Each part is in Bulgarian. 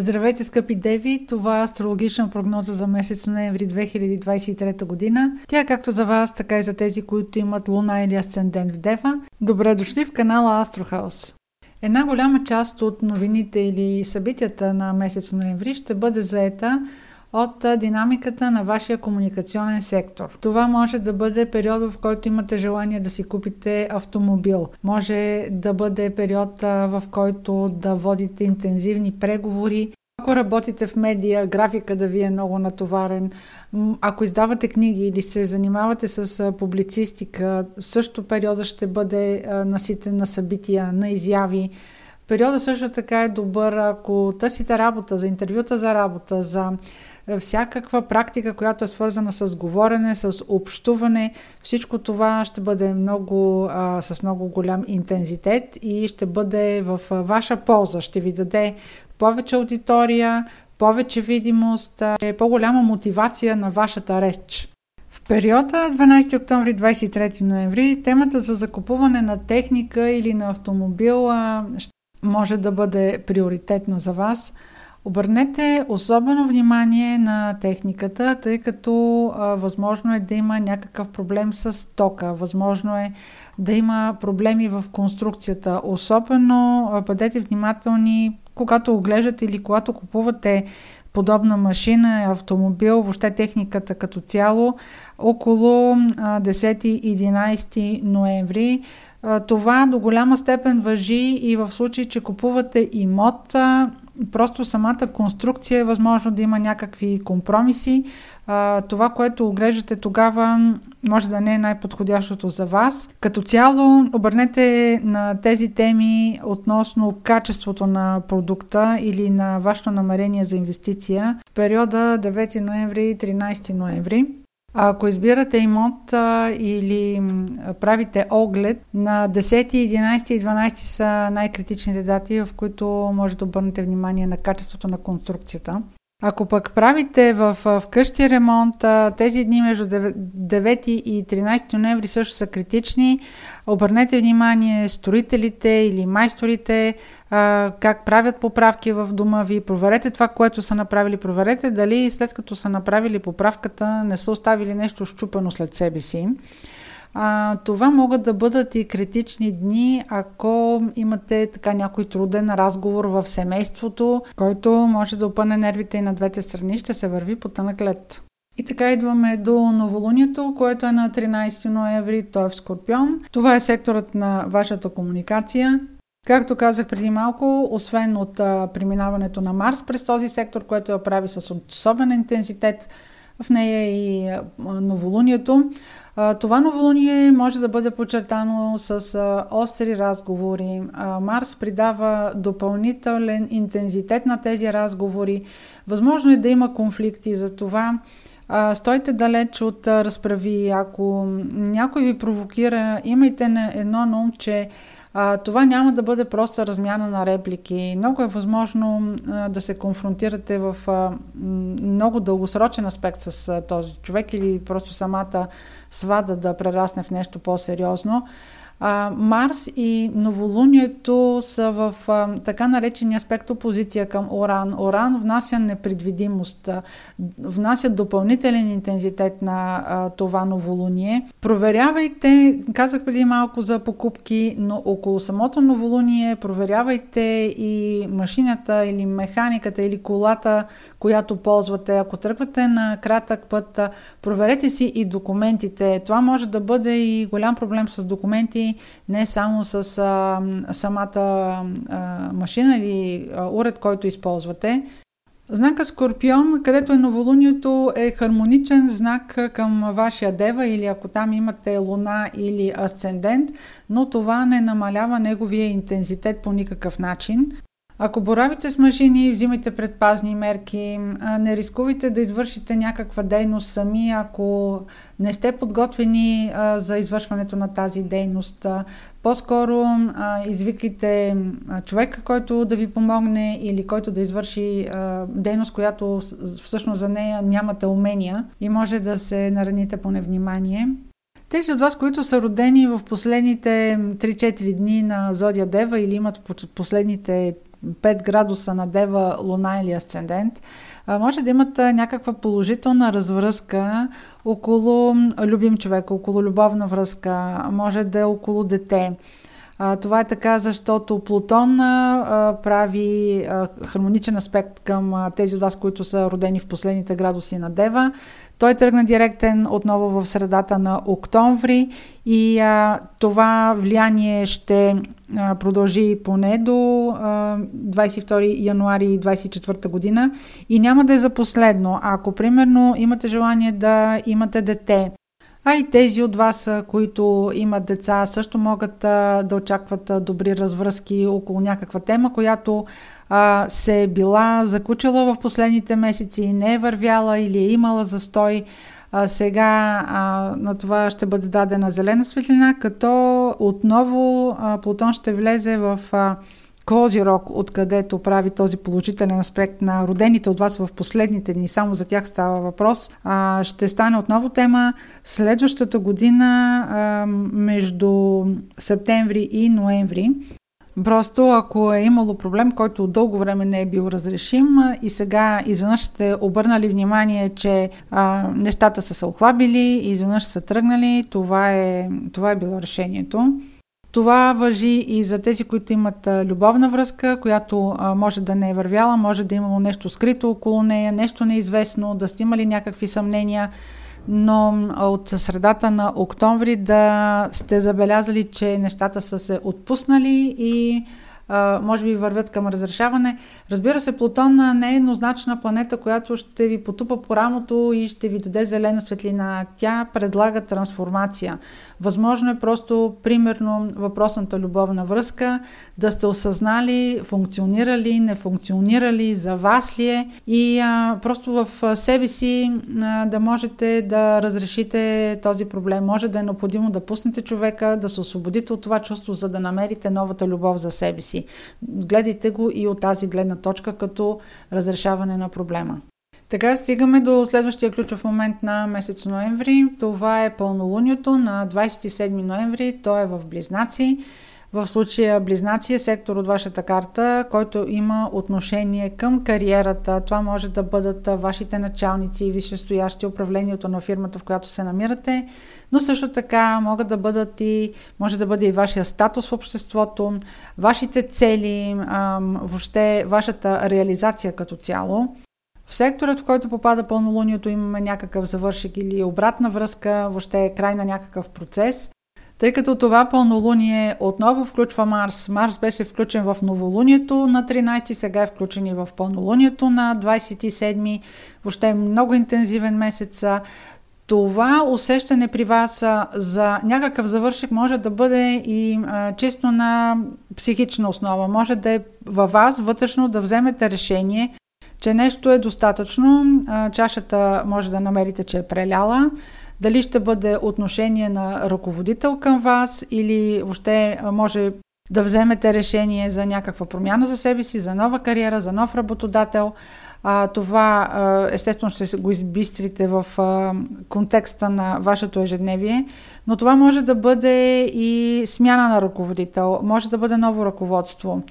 Здравейте, скъпи деви! Това е астрологична прогноза за месец ноември 2023 година. Тя е както за вас, така и за тези, които имат луна или асцендент в Дева. Добре дошли в канала Астрохаус. Една голяма част от новините или събитията на месец ноември ще бъде заета от динамиката на вашия комуникационен сектор. Това може да бъде период, в който имате желание да си купите автомобил. Може да бъде период, в който да водите интензивни преговори. Ако работите в медия, графика да ви е много натоварен. Ако издавате книги или се занимавате с публицистика, също периода ще бъде наситен на събития, на изяви. Периода също така е добър, ако търсите работа, за интервюта за работа, за всякаква практика, която е свързана с говорене, с общуване. Всичко това ще бъде много, а, с много голям интензитет и ще бъде в ваша полза. Ще ви даде повече аудитория, повече видимост, по-голяма мотивация на вашата реч. В периода 12 октомври 23 ноември темата за закупуване на техника или на автомобил може да бъде приоритетна за вас – Обърнете особено внимание на техниката, тъй като а, възможно е да има някакъв проблем с тока, възможно е да има проблеми в конструкцията. Особено а, бъдете внимателни, когато оглеждате или когато купувате подобна машина, автомобил, въобще техниката като цяло, около 10-11 ноември. Това до голяма степен въжи и в случай, че купувате имот просто самата конструкция е възможно да има някакви компромиси. А, това, което оглеждате тогава, може да не е най-подходящото за вас. Като цяло, обърнете на тези теми относно качеството на продукта или на вашето намерение за инвестиция в периода 9 ноември 13 ноември. Ако избирате имот а, или правите оглед, на 10, 11 и 12 са най-критичните дати, в които може да обърнете внимание на качеството на конструкцията. Ако пък правите в, в къщи ремонт, тези дни между 9 и 13 ноември също са критични. Обърнете внимание строителите или майсторите как правят поправки в дома ви. Проверете това, което са направили. Проверете дали след като са направили поправката не са оставили нещо щупено след себе си. А, това могат да бъдат и критични дни, ако имате така някой труден разговор в семейството, който може да опъне нервите и на двете страни, ще се върви по тънък лед. И така идваме до новолунието, което е на 13 ноември, той е в Скорпион. Това е секторът на вашата комуникация. Както казах преди малко, освен от а, преминаването на Марс през този сектор, което я прави с особен интензитет, в нея и новолунието. Това новолуние може да бъде подчертано с остри разговори. Марс придава допълнителен интензитет на тези разговори. Възможно е да има конфликти, за това стойте далеч от разправи. Ако някой ви провокира, имайте едно на ум, че а, това няма да бъде просто размяна на реплики. Много е възможно а, да се конфронтирате в а, много дългосрочен аспект с а, този човек или просто самата свада да прерасне в нещо по-сериозно. А, Марс и новолунието са в а, така наречения аспект опозиция към Оран. Оран внася непредвидимост, а, внася допълнителен интензитет на а, това новолуние. Проверявайте, казах преди малко за покупки, но около самото новолуние проверявайте и машината или механиката или колата, която ползвате. Ако тръгвате на кратък път, проверете си и документите. Това може да бъде и голям проблем с документи не само с а, самата а, машина или а, уред, който използвате. Знакът Скорпион, където е новолунието, е хармоничен знак към вашия дева или ако там имате луна или асцендент, но това не намалява неговия интензитет по никакъв начин. Ако боравите с машини, взимайте предпазни мерки, не рискувайте да извършите някаква дейност сами, ако не сте подготвени за извършването на тази дейност. По-скоро извикайте човека, който да ви помогне или който да извърши дейност, която всъщност за нея нямате умения и може да се нараните по невнимание. Тези от вас, които са родени в последните 3-4 дни на Зодия Дева или имат последните 5 градуса на Дева, Луна или Асцендент, може да имате някаква положителна развръзка около любим човек, около любовна връзка, може да е около дете. Това е така, защото Плутон прави хармоничен аспект към тези от вас, които са родени в последните градуси на Дева. Той тръгна директен отново в средата на октомври и а, това влияние ще а, продължи поне до а, 22 януари 24 година и няма да е за последно. Ако примерно имате желание да имате дете, а и тези от вас, които имат деца, също могат да очакват добри развръзки около някаква тема, която а, се е била закучила в последните месеци, не е вървяла или е имала застой. А, сега а, на това ще бъде дадена зелена светлина, като отново а, Плутон ще влезе в а, Козирог, откъдето прави този положителен аспект на родените от вас в последните дни, само за тях става въпрос, а, ще стане отново тема следващата година а, между септември и ноември. Просто ако е имало проблем, който дълго време не е бил разрешим и сега изведнъж сте обърнали внимание, че а, нещата са се охлабили изведнъж са тръгнали, това е, това е било решението. Това въжи и за тези, които имат любовна връзка, която може да не е вървяла, може да е имало нещо скрито около нея, нещо неизвестно, да сте имали някакви съмнения, но от средата на октомври да сте забелязали, че нещата са се отпуснали и може би вървят към разрешаване. Разбира се, Плутон не е еднозначна планета, която ще ви потупа по рамото и ще ви даде зелена светлина. Тя предлага трансформация. Възможно е просто, примерно, въпросната любовна връзка да сте осъзнали, функционирали, не функционирали, за вас ли е и а, просто в себе си а, да можете да разрешите този проблем. Може да е необходимо да пуснете човека, да се освободите от това чувство, за да намерите новата любов за себе си. Гледайте го и от тази гледна точка като разрешаване на проблема. Така стигаме до следващия ключов момент на месец ноември. Това е пълнолунието на 27 ноември. То е в Близнаци. В случая Близнаци е сектор от вашата карта, който има отношение към кариерата. Това може да бъдат вашите началници и висшестоящи управлението на фирмата, в която се намирате, но също така могат да бъдат и, може да бъде и вашия статус в обществото, вашите цели, въобще вашата реализация като цяло. В секторът, в който попада пълнолунието, имаме някакъв завършик или обратна връзка, въобще е край на някакъв процес. Тъй като това пълнолуние отново включва Марс. Марс беше включен в новолунието на 13, сега е включен и в пълнолунието на 27. Въобще е много интензивен месец. Това усещане при вас за някакъв завършик може да бъде и а, чисто на психична основа. Може да е във вас вътрешно да вземете решение че нещо е достатъчно, чашата може да намерите, че е преляла, дали ще бъде отношение на ръководител към вас или въобще може да вземете решение за някаква промяна за себе си, за нова кариера, за нов работодател. А, това естествено ще го избистрите в а, контекста на вашето ежедневие, но това може да бъде и смяна на ръководител, може да бъде ново ръководство.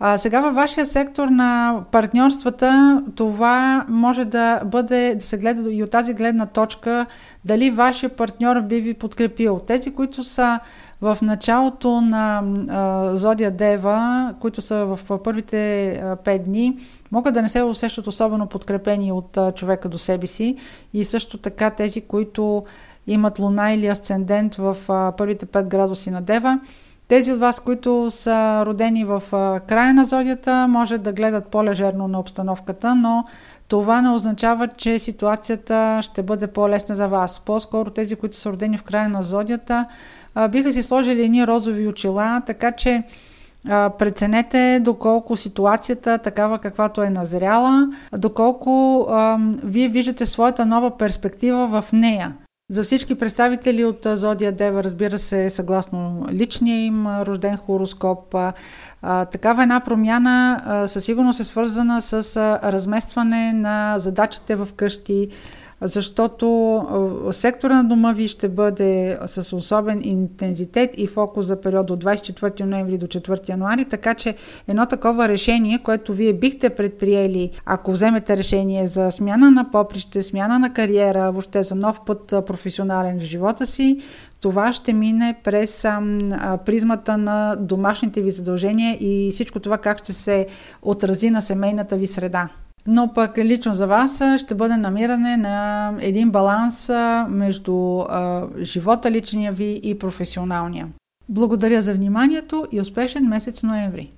А, сега във вашия сектор на партньорствата това може да бъде, да се гледа и от тази гледна точка, дали вашия партньор би ви подкрепил. Тези, които са в началото на а, Зодия Дева, които са в първите а, 5 дни, могат да не се усещат особено подкрепени от а, човека до себе си и също така тези, които имат луна или асцендент в а, първите 5 градуси на Дева, тези от вас, които са родени в края на зодията, може да гледат по-лежерно на обстановката, но това не означава, че ситуацията ще бъде по-лесна за вас. По-скоро тези, които са родени в края на зодията, биха си сложили едни розови очила, така че преценете доколко ситуацията, такава каквато е назряла, доколко а, вие виждате своята нова перспектива в нея. За всички представители от Зодия Дева, разбира се, съгласно личния им рожден хороскоп, такава една промяна със сигурност е свързана с разместване на задачите в къщи, защото сектора на дома ви ще бъде с особен интензитет и фокус за период от 24 ноември до 4 януари, така че едно такова решение, което вие бихте предприели, ако вземете решение за смяна на поприще, смяна на кариера, въобще за нов път професионален в живота си, това ще мине през а, призмата на домашните ви задължения и всичко това как ще се отрази на семейната ви среда. Но пък лично за вас ще бъде намиране на един баланс между а, живота личния ви и професионалния. Благодаря за вниманието и успешен месец ноември!